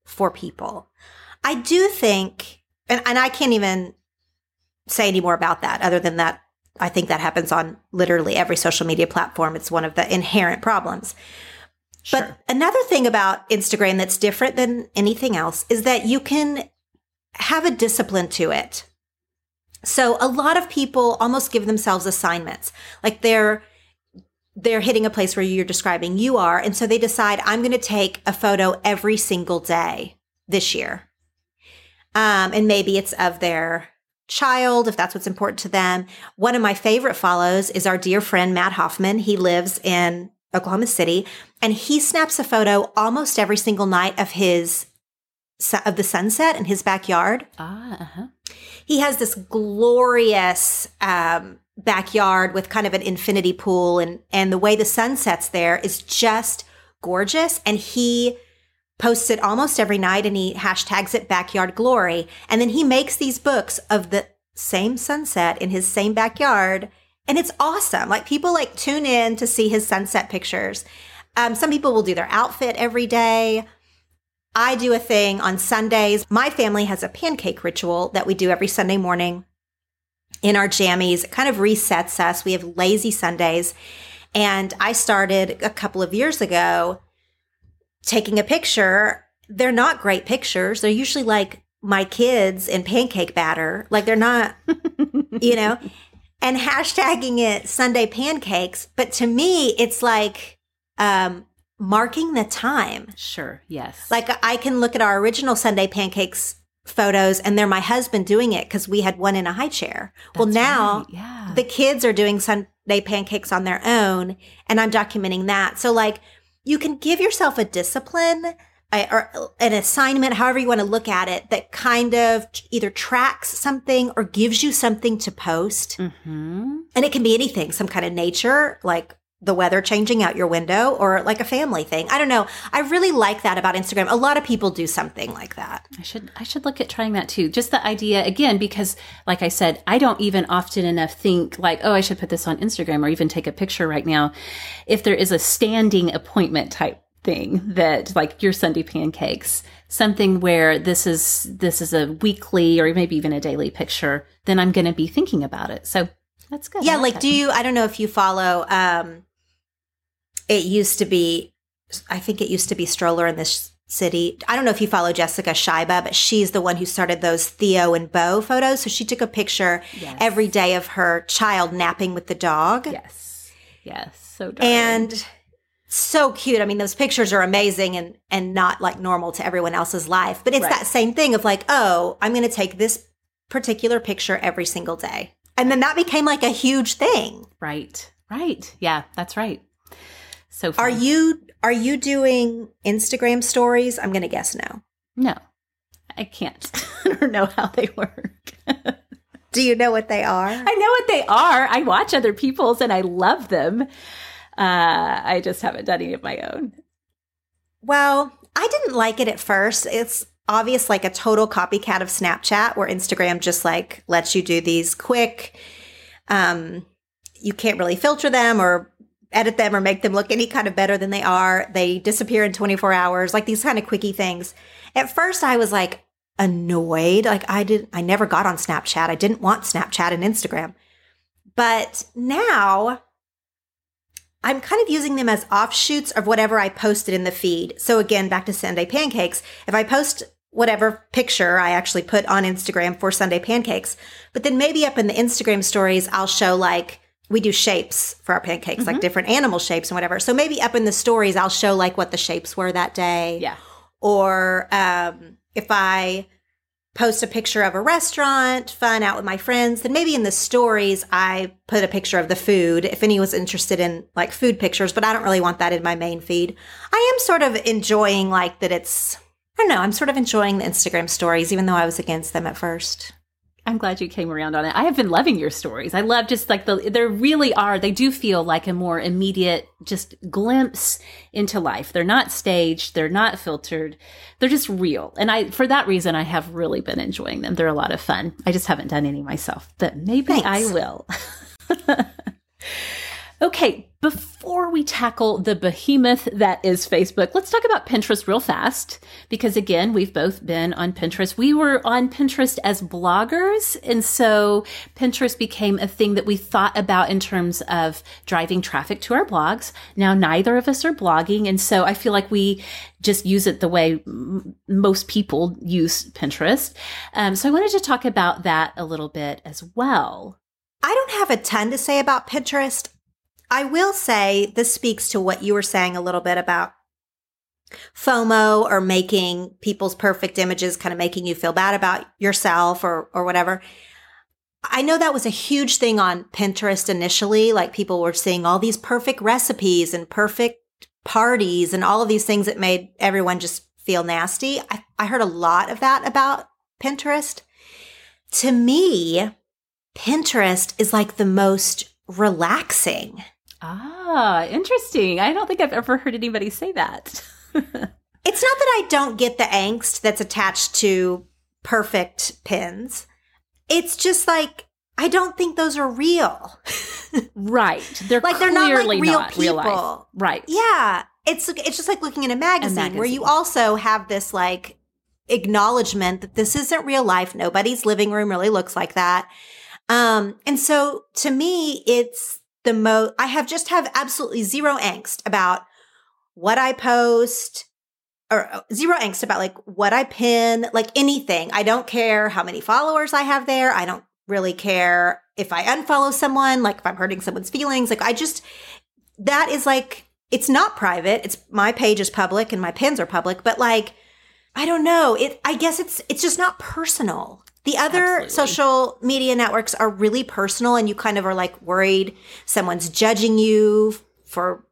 for people. I do think, and, and I can't even say any more about that other than that. I think that happens on literally every social media platform. It's one of the inherent problems. But another thing about Instagram that's different than anything else is that you can have a discipline to it. So a lot of people almost give themselves assignments. Like they're they're hitting a place where you're describing you are and so they decide I'm going to take a photo every single day this year. Um and maybe it's of their child if that's what's important to them. One of my favorite follows is our dear friend Matt Hoffman. He lives in Oklahoma City and he snaps a photo almost every single night of his of the sunset in his backyard. ah, uh-huh. He has this glorious um, backyard with kind of an infinity pool, and and the way the sun sets there is just gorgeous. And he posts it almost every night and he hashtags it backyard glory. And then he makes these books of the same sunset in his same backyard. And it's awesome. Like people like tune in to see his sunset pictures. Um, some people will do their outfit every day. I do a thing on Sundays. My family has a pancake ritual that we do every Sunday morning in our jammies. It kind of resets us. We have lazy Sundays. And I started a couple of years ago taking a picture. They're not great pictures. They're usually like my kids in pancake batter. Like they're not, [laughs] you know, and hashtagging it Sunday pancakes. But to me, it's like, um, marking the time. Sure. Yes. Like I can look at our original Sunday pancakes photos and they're my husband doing it because we had one in a high chair. well, now right. yeah. the kids are doing Sunday pancakes on their own and I'm documenting that. So like you can give yourself a discipline or an assignment, however you want to look at it, that kind of either tracks something or gives you something to post. Mm-hmm. And it can be anything, some kind of nature, like the weather changing out your window or like a family thing. I don't know. I really like that about Instagram. A lot of people do something like that. I should I should look at trying that too. Just the idea again because like I said, I don't even often enough think like, "Oh, I should put this on Instagram or even take a picture right now." If there is a standing appointment type thing that like your Sunday pancakes, something where this is this is a weekly or maybe even a daily picture, then I'm going to be thinking about it. So that's good. Yeah, like, like do you I don't know if you follow um it used to be I think it used to be stroller in this city. I don't know if you follow Jessica Shyba, but she's the one who started those Theo and Beau photos. So she took a picture yes. every day of her child napping with the dog. Yes. Yes. So darling. And so cute. I mean, those pictures are amazing and and not like normal to everyone else's life. But it's right. that same thing of like, oh, I'm gonna take this particular picture every single day. And then that became like a huge thing. Right. Right. Yeah, that's right. So fun. are you are you doing Instagram stories? I'm going to guess no. No, I can't. [laughs] I don't know how they work. [laughs] Do you know what they are? I know what they are. I watch other people's and I love them. Uh, I just haven't done any of my own. Well, I didn't like it at first. It's obvious like a total copycat of Snapchat where Instagram just like lets you do these quick um you can't really filter them or edit them or make them look any kind of better than they are. They disappear in 24 hours, like these kind of quickie things. At first, I was like annoyed. Like I didn't, I never got on Snapchat. I didn't want Snapchat and Instagram. But now I'm kind of using them as offshoots of whatever I posted in the feed. So again, back to Sunday pancakes. If I post whatever picture I actually put on Instagram for Sunday pancakes, but then maybe up in the Instagram stories, I'll show like, we do shapes for our pancakes, mm-hmm. like different animal shapes and whatever. So maybe up in the stories, I'll show like what the shapes were that day. Yeah. Or um, if I post a picture of a restaurant, fun out with my friends, then maybe in the stories, I put a picture of the food if anyone's interested in like food pictures, but I don't really want that in my main feed. I am sort of enjoying like that it's, I don't know, I'm sort of enjoying the Instagram stories, even though I was against them at first. I'm glad you came around on it. I have been loving your stories. I love just like the, there really are, they do feel like a more immediate, just glimpse into life. They're not staged. They're not filtered. They're just real. And I, for that reason, I have really been enjoying them. They're a lot of fun. I just haven't done any myself, but maybe Thanks. I will. [laughs] okay. Before we tackle the behemoth that is Facebook, let's talk about Pinterest real fast. Because again, we've both been on Pinterest. We were on Pinterest as bloggers. And so Pinterest became a thing that we thought about in terms of driving traffic to our blogs. Now, neither of us are blogging. And so I feel like we just use it the way m- most people use Pinterest. Um, so I wanted to talk about that a little bit as well. I don't have a ton to say about Pinterest. I will say this speaks to what you were saying a little bit about FOMO or making people's perfect images kind of making you feel bad about yourself or or whatever. I know that was a huge thing on Pinterest initially. Like people were seeing all these perfect recipes and perfect parties and all of these things that made everyone just feel nasty. I, I heard a lot of that about Pinterest. To me, Pinterest is like the most relaxing Ah, interesting. I don't think I've ever heard anybody say that. [laughs] it's not that I don't get the angst that's attached to perfect pins. It's just like I don't think those are real. [laughs] right. They're like they're not like real not people. Real right. Yeah. It's it's just like looking in a magazine, a magazine, where you also have this like acknowledgement that this isn't real life. Nobody's living room really looks like that. Um, and so to me, it's the most, I have just have absolutely zero angst about what I post or uh, zero angst about like what I pin, like anything. I don't care how many followers I have there. I don't really care if I unfollow someone, like if I'm hurting someone's feelings. Like I just, that is like, it's not private. It's my page is public and my pins are public, but like, I don't know. It, I guess it's, it's just not personal. The other Absolutely. social media networks are really personal and you kind of are like worried someone's judging you for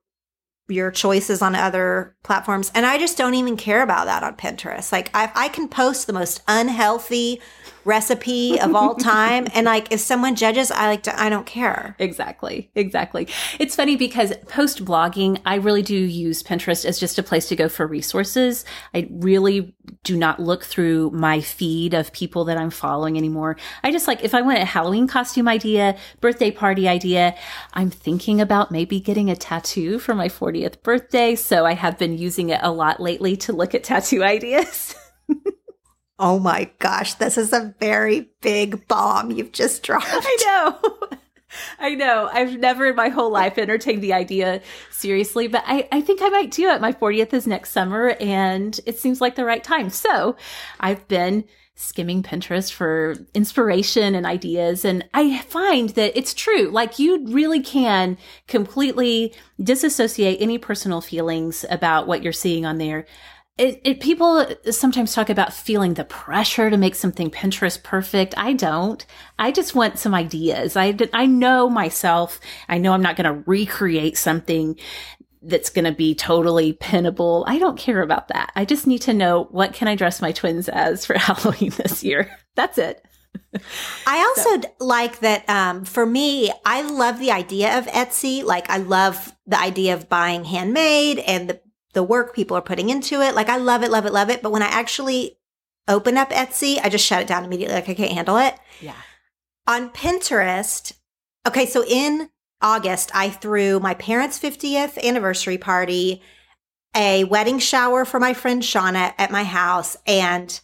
your choices on other platforms. And I just don't even care about that on Pinterest. Like I, I can post the most unhealthy recipe of all [laughs] time. and like, if someone judges, I like to, I don't care. Exactly. Exactly. It's funny because post blogging, I really do use Pinterest as just a place to go for resources. I really do not look through my feed of people that I'm following anymore. I just like, if I want a Halloween costume idea, birthday party idea, I'm thinking about maybe getting a tattoo for my 40th birthday. So I have been using it a lot lately to look at tattoo [laughs] ideas. Oh my gosh, this is a very big bomb you've just dropped. I know. [laughs] I know. I've never in my whole life entertained the idea seriously, but I, I think I might do it. My 40th is next summer and it seems like the right time. So I've been skimming Pinterest for inspiration and ideas. And I find that it's true. Like you really can completely disassociate any personal feelings about what you're seeing on there it, it, people sometimes talk about feeling the pressure to make something Pinterest perfect. I don't. I just want some ideas. I I know myself. I know I'm not going to recreate something that's going to be totally pinnable. I don't care about that. I just need to know what can I dress my twins as for [laughs] Halloween this year. That's it. I also so. like that um, for me, I love the idea of Etsy. Like I love the idea of buying handmade and the the work people are putting into it. Like I love it, love it, love it. But when I actually open up Etsy, I just shut it down immediately. Like I can't handle it. Yeah. On Pinterest, okay, so in August, I threw my parents' 50th anniversary party, a wedding shower for my friend Shauna at my house, and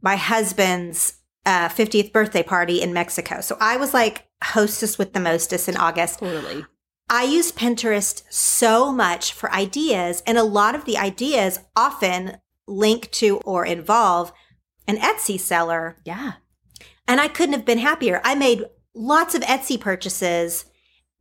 my husband's uh, 50th birthday party in Mexico. So I was like hostess with the mostest in August. Totally. I use Pinterest so much for ideas, and a lot of the ideas often link to or involve an Etsy seller. Yeah. And I couldn't have been happier. I made lots of Etsy purchases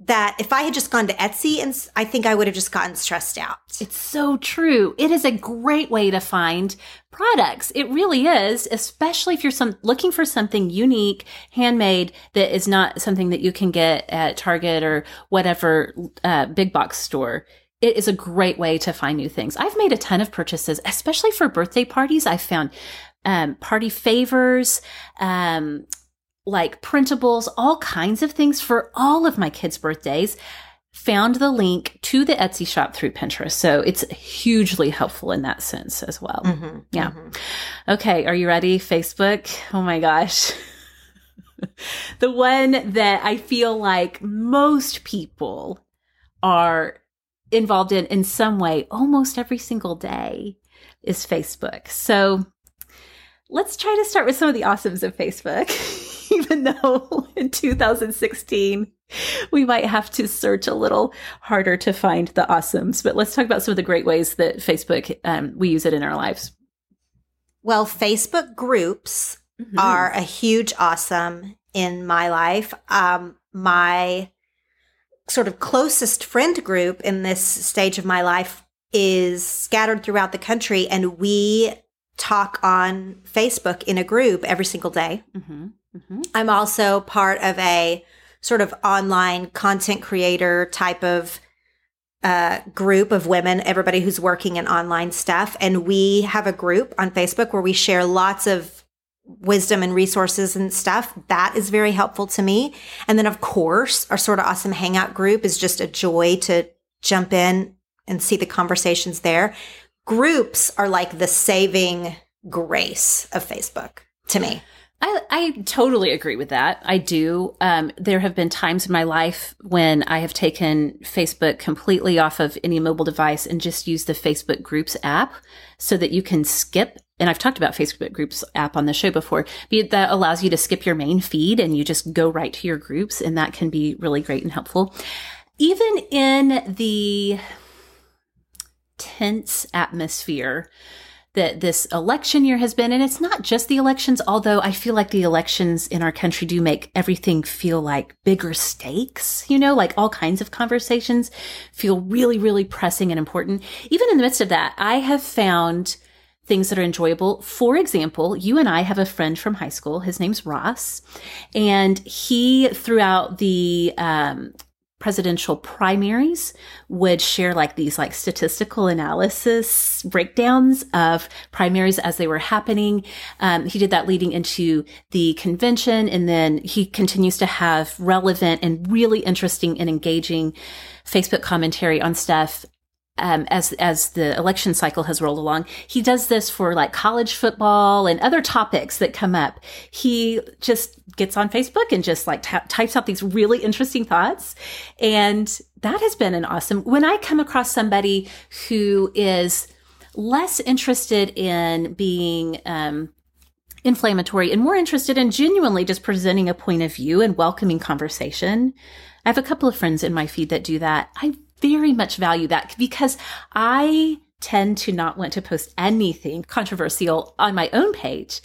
that if I had just gone to Etsy and I think I would have just gotten stressed out. It's so true. It is a great way to find products. It really is, especially if you're some looking for something unique, handmade that is not something that you can get at Target or whatever uh, big box store. It is a great way to find new things. I've made a ton of purchases, especially for birthday parties. I've found um, party favors, um, like printables, all kinds of things for all of my kids' birthdays. Found the link to the Etsy shop through Pinterest. So it's hugely helpful in that sense as well. Mm-hmm, yeah. Mm-hmm. Okay. Are you ready? Facebook. Oh my gosh. [laughs] the one that I feel like most people are involved in in some way almost every single day is Facebook. So let's try to start with some of the awesomes of Facebook. [laughs] [laughs] even though in 2016 we might have to search a little harder to find the awesomes. But let's talk about some of the great ways that Facebook um, we use it in our lives. Well, Facebook groups mm-hmm. are a huge awesome in my life. Um, my sort of closest friend group in this stage of my life is scattered throughout the country, and we talk on Facebook in a group every single day. Mm-hmm. Mm-hmm. I'm also part of a sort of online content creator type of uh, group of women, everybody who's working in online stuff. And we have a group on Facebook where we share lots of wisdom and resources and stuff. That is very helpful to me. And then, of course, our Sorta Awesome hangout group is just a joy to jump in and see the conversations there. Groups are like the saving grace of Facebook to me. I, I totally agree with that. I do. Um, there have been times in my life when I have taken Facebook completely off of any mobile device and just used the Facebook Groups app so that you can skip. And I've talked about Facebook Groups app on the show before. But that allows you to skip your main feed and you just go right to your groups, and that can be really great and helpful. Even in the tense atmosphere that this election year has been. And it's not just the elections, although I feel like the elections in our country do make everything feel like bigger stakes, you know, like all kinds of conversations feel really, really pressing and important. Even in the midst of that, I have found things that are enjoyable. For example, you and I have a friend from high school. His name's Ross, and he throughout the um, presidential primaries would share like these like statistical analysis breakdowns of primaries as they were happening. Um, he did that leading into the convention. And then he continues to have relevant and really interesting and engaging Facebook commentary on stuff um, as as the election cycle has rolled along. He does this for like college football and other topics that come up. He just gets on Facebook and just like t- types out these really interesting thoughts, and that has been an awesome. When I come across somebody who is less interested in being um, inflammatory and more interested in genuinely just presenting a point of view and welcoming conversation. I have a couple of friends in my feed that do that. I very much value that because I tend to not want to post anything controversial on my own page.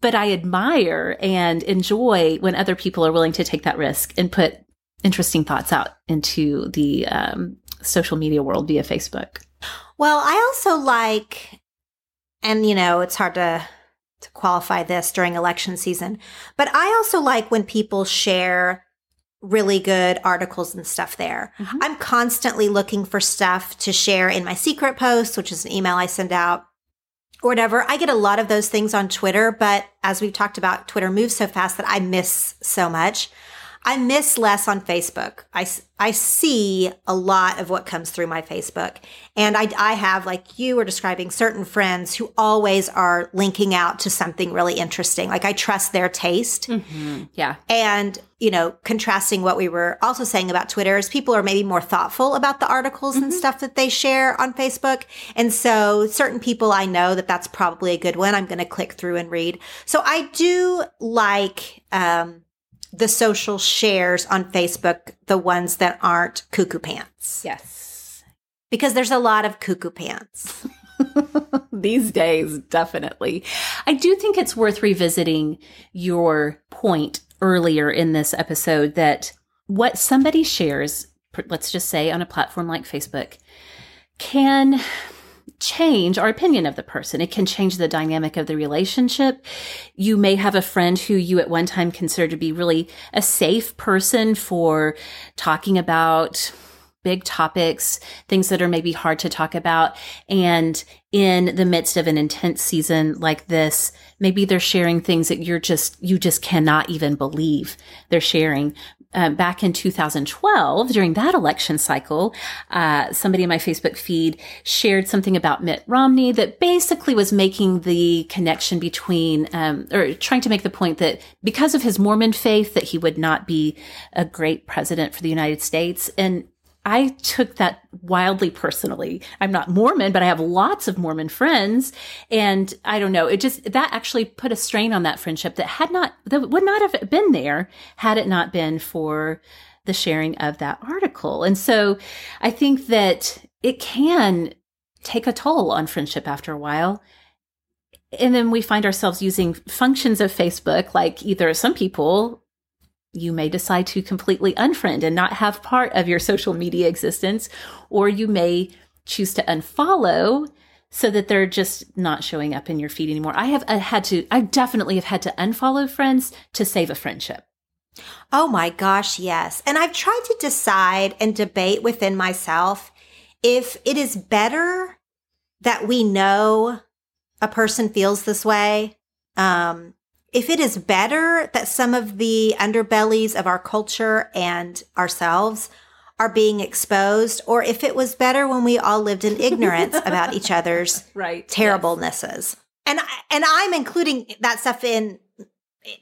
But I admire and enjoy when other people are willing to take that risk and put interesting thoughts out into the um, social media world via Facebook. Well, I also like, and you know, it's hard to to qualify this during election season, but I also like when people share really good articles and stuff there. Mm-hmm. I'm constantly looking for stuff to share in my secret posts, which is an email I send out or whatever. I get a lot of those things on Twitter, but as we've talked about, Twitter moves so fast that I miss so much. I miss less on Facebook. I, I see a lot of what comes through my Facebook. And I, I have, like you were describing, certain friends who always are linking out to something really interesting. Like I trust their taste. Mm-hmm. Yeah. And, you know, contrasting what we were also saying about Twitter is people are maybe more thoughtful about the articles mm-hmm. and stuff that they share on Facebook. And so certain people I know that that's probably a good one. I'm going to click through and read. So I do like, um, the social shares on Facebook, the ones that aren't cuckoo pants. Yes. Because there's a lot of cuckoo pants. [laughs] These days, definitely. I do think it's worth revisiting your point earlier in this episode that what somebody shares, let's just say on a platform like Facebook, can change our opinion of the person. It can change the dynamic of the relationship. You may have a friend who you at one time considered to be really a safe person for talking about big topics, things that are maybe hard to talk about. And in the midst of an intense season like this, maybe they're sharing things that you're just, you just cannot even believe they're sharing um, back in 2012, during that election cycle, uh, somebody in my Facebook feed shared something about Mitt Romney that basically was making the connection between, um, or trying to make the point that because of his Mormon faith, that he would not be a great president for the United States. And I took that wildly personally. I'm not Mormon, but I have lots of Mormon friends. And I don't know, it just, that actually put a strain on that friendship that had not, that would not have been there had it not been for the sharing of that article. And so I think that it can take a toll on friendship after a while. And then we find ourselves using functions of Facebook, like either some people you may decide to completely unfriend and not have part of your social media existence, or you may choose to unfollow so that they're just not showing up in your feed anymore. I have had to, I definitely have had to unfollow friends to save a friendship. Oh my gosh, yes. And I've tried to decide and debate within myself if it is better that we know a person feels this way um, if it is better that some of the underbellies of our culture and ourselves are being exposed, or if it was better when we all lived in ignorance [laughs] about each other's right terriblenesses. Yes. And and I'm including that stuff in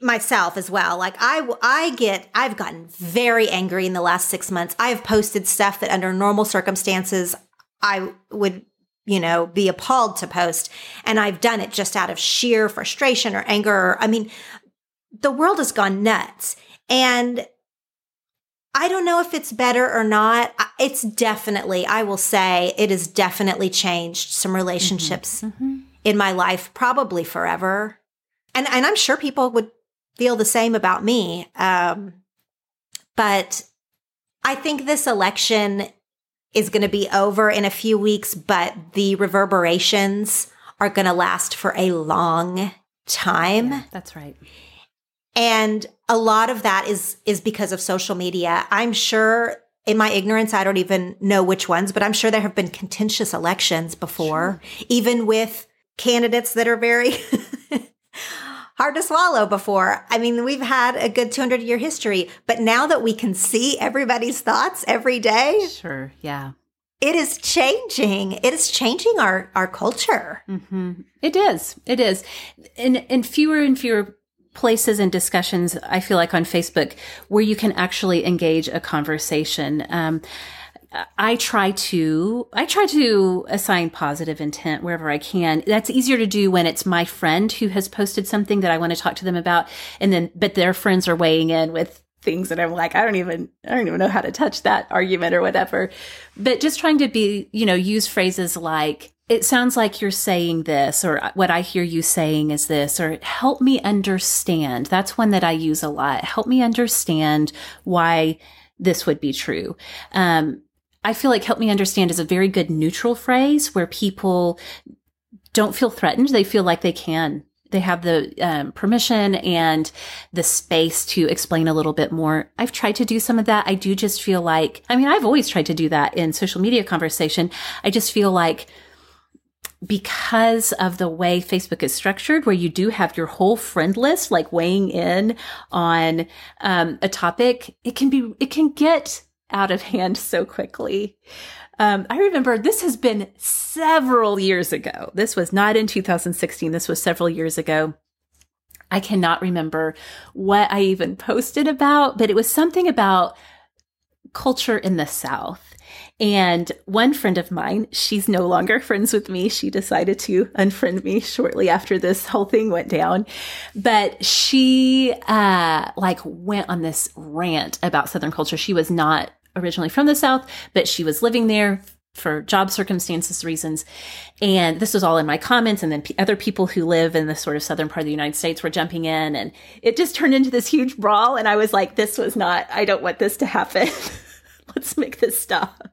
myself as well. Like I I get I've gotten very angry in the last 6 months. I have posted stuff that under normal circumstances I would you know, be appalled to post. And I've done it just out of sheer frustration or anger. Or, I mean, the world has gone nuts. And I don't know if it's better or not. It's definitely, I will say, it has definitely changed some relationships mm-hmm. Mm-hmm. in my life, probably forever. And, and I'm sure people would feel the same about me. Um, but I think this election is going to be over in a few weeks, but the reverberations are going to last for a long time. Yeah, that's right. And a lot of that is is because of social media. I'm sure in my ignorance I don't even know which ones, but I'm sure there have been contentious elections before, sure. even with candidates that are very [laughs] hard to swallow before. I mean, we've had a good 200 year history, but now that we can see everybody's thoughts every day. Sure. Yeah. It is changing. It is changing our, our culture. Mm-hmm. It is. It is. In, in fewer and fewer places and discussions, I feel like on Facebook, where you can actually engage a conversation. Um, I try to I try to assign positive intent wherever I can. That's easier to do when it's my friend who has posted something that I want to talk to them about and then but their friends are weighing in with things that I'm like I don't even I don't even know how to touch that argument or whatever. But just trying to be, you know, use phrases like it sounds like you're saying this or what I hear you saying is this or help me understand. That's one that I use a lot. Help me understand why this would be true. Um, I feel like help me understand is a very good neutral phrase where people don't feel threatened. They feel like they can. They have the um, permission and the space to explain a little bit more. I've tried to do some of that. I do just feel like, I mean, I've always tried to do that in social media conversation. I just feel like because of the way Facebook is structured, where you do have your whole friend list, like weighing in on um, a topic, it can be, it can get out of hand so quickly. Um, I remember this has been several years ago. This was not in 2016. This was several years ago. I cannot remember what I even posted about, but it was something about culture in the South. And one friend of mine, she's no longer [laughs] friends with me. She decided to unfriend me shortly after this whole thing went down. But she, uh, like went on this rant about Southern culture. She was not originally from the South, but she was living there for job circumstances reasons. And this was all in my comments. And then p- other people who live in the sort of southern part of the United States were jumping in and it just turned into this huge brawl. And I was like, this was not, I don't want this to happen. [laughs] Let's make this stop.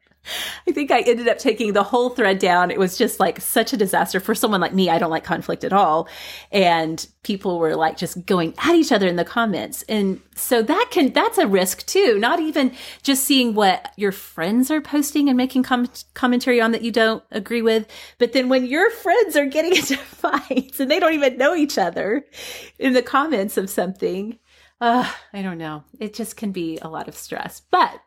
I think I ended up taking the whole thread down. It was just like such a disaster for someone like me. I don't like conflict at all. And people were like just going at each other in the comments. And so that can, that's a risk too. Not even just seeing what your friends are posting and making com- commentary on that you don't agree with. But then when your friends are getting [laughs] into fights and they don't even know each other in the comments of something, uh, I don't know. It just can be a lot of stress. But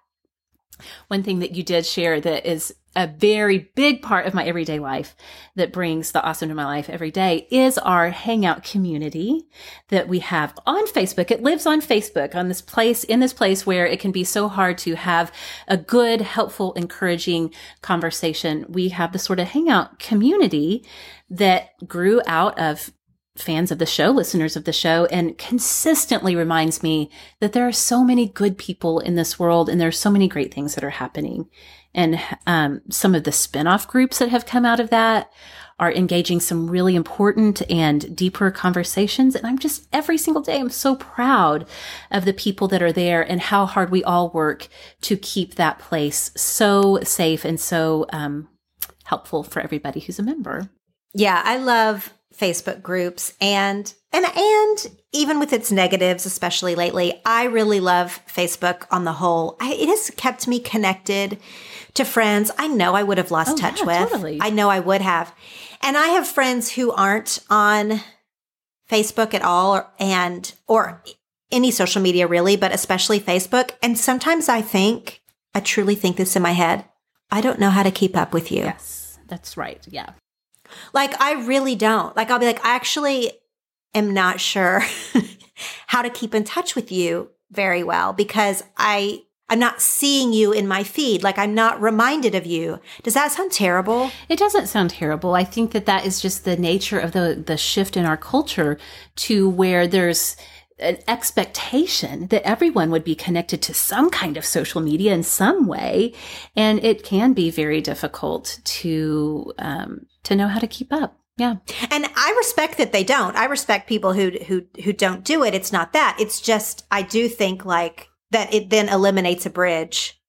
one thing that you did share that is a very big part of my everyday life that brings the awesome to my life every day is our hangout community that we have on Facebook. It lives on Facebook on this place, in this place where it can be so hard to have a good, helpful, encouraging conversation. We have the sort of hangout community that grew out of fans of the show, listeners of the show, and consistently reminds me that there are so many good people in this world and there are so many great things that are happening. And um, some of the spinoff groups that have come out of that are engaging some really important and deeper conversations. And I'm just every single day, I'm so proud of the people that are there and how hard we all work to keep that place so safe and so um, helpful for everybody who's a member. Yeah, I love Facebook groups and and and even with its negatives, especially lately, I really love Facebook on the whole. I, it has kept me connected to friends I know I would have lost oh, touch yeah, with. Totally. I know I would have. And I have friends who aren't on Facebook at all or, and, or any social media really, but especially Facebook. And sometimes I think, I truly think this in my head. I don't know how to keep up with you. Yes, that's right. Yeah. Like, I really don't. Like, I'll be like, I actually am not sure [laughs] how to keep in touch with you very well because I I'm not seeing you in my feed. Like I'm not reminded of you. Does that sound terrible? It doesn't sound terrible. I think that that is just the nature of the the shift in our culture to where there's an expectation that everyone would be connected to some kind of social media in some way, and it can be very difficult to um, to know how to keep up. Yeah. And I respect that they don't. I respect people who who who don't do it. It's not that. It's just I do think like that it then eliminates a bridge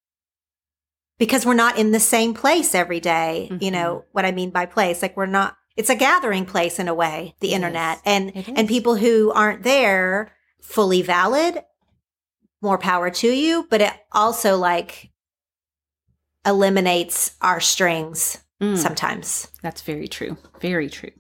because we're not in the same place every day. Mm-hmm. You know mm-hmm. what I mean by place? Like we're not it's a gathering place in a way, the it internet. Is. And and people who aren't there fully valid, more power to you, but it also like eliminates our strings mm. sometimes. That's very true. Very true.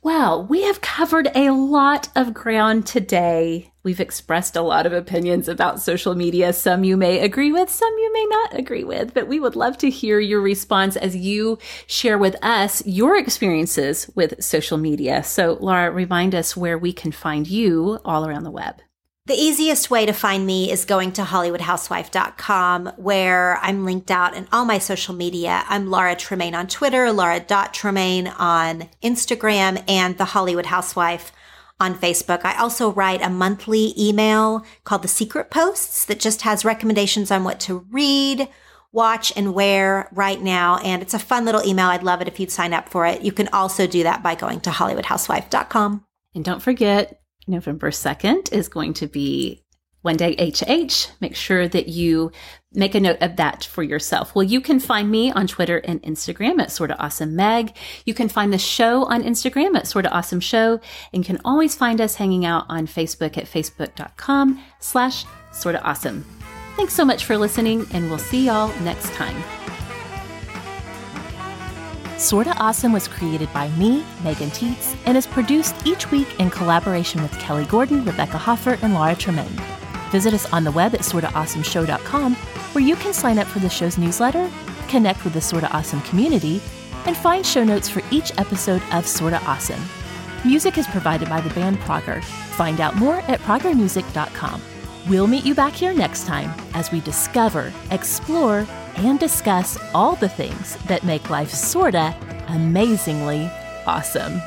Well, we have covered a lot of ground today. We've expressed a lot of opinions about social media. Some you may agree with, some you may not agree with, but we would love to hear your response as you share with us your experiences with social media. So, Laura, remind us where we can find you all around the web. The easiest way to find me is going to HollywoodHousewife.com, where I'm linked out in all my social media. I'm Laura Tremaine on Twitter, Laura.Tremaine on Instagram, and The Hollywood Housewife on Facebook. I also write a monthly email called The Secret Posts that just has recommendations on what to read, watch, and wear right now. And it's a fun little email. I'd love it if you'd sign up for it. You can also do that by going to HollywoodHousewife.com. And don't forget, November 2nd is going to be one day HH. Make sure that you make a note of that for yourself. Well, you can find me on Twitter and Instagram at Sorta Awesome Meg. You can find the show on Instagram at Sorta Awesome Show and can always find us hanging out on Facebook at facebook.com slash Sorta Awesome. Thanks so much for listening and we'll see y'all next time. Sorta Awesome was created by me, Megan Tietz, and is produced each week in collaboration with Kelly Gordon, Rebecca Hoffer, and Laura Tremaine. Visit us on the web at sortaawesomeshow.com, where you can sign up for the show's newsletter, connect with the Sorta Awesome community, and find show notes for each episode of Sorta Awesome. Music is provided by the band Prager. Find out more at pragermusic.com. We'll meet you back here next time as we discover, explore, and discuss all the things that make life sorta amazingly awesome.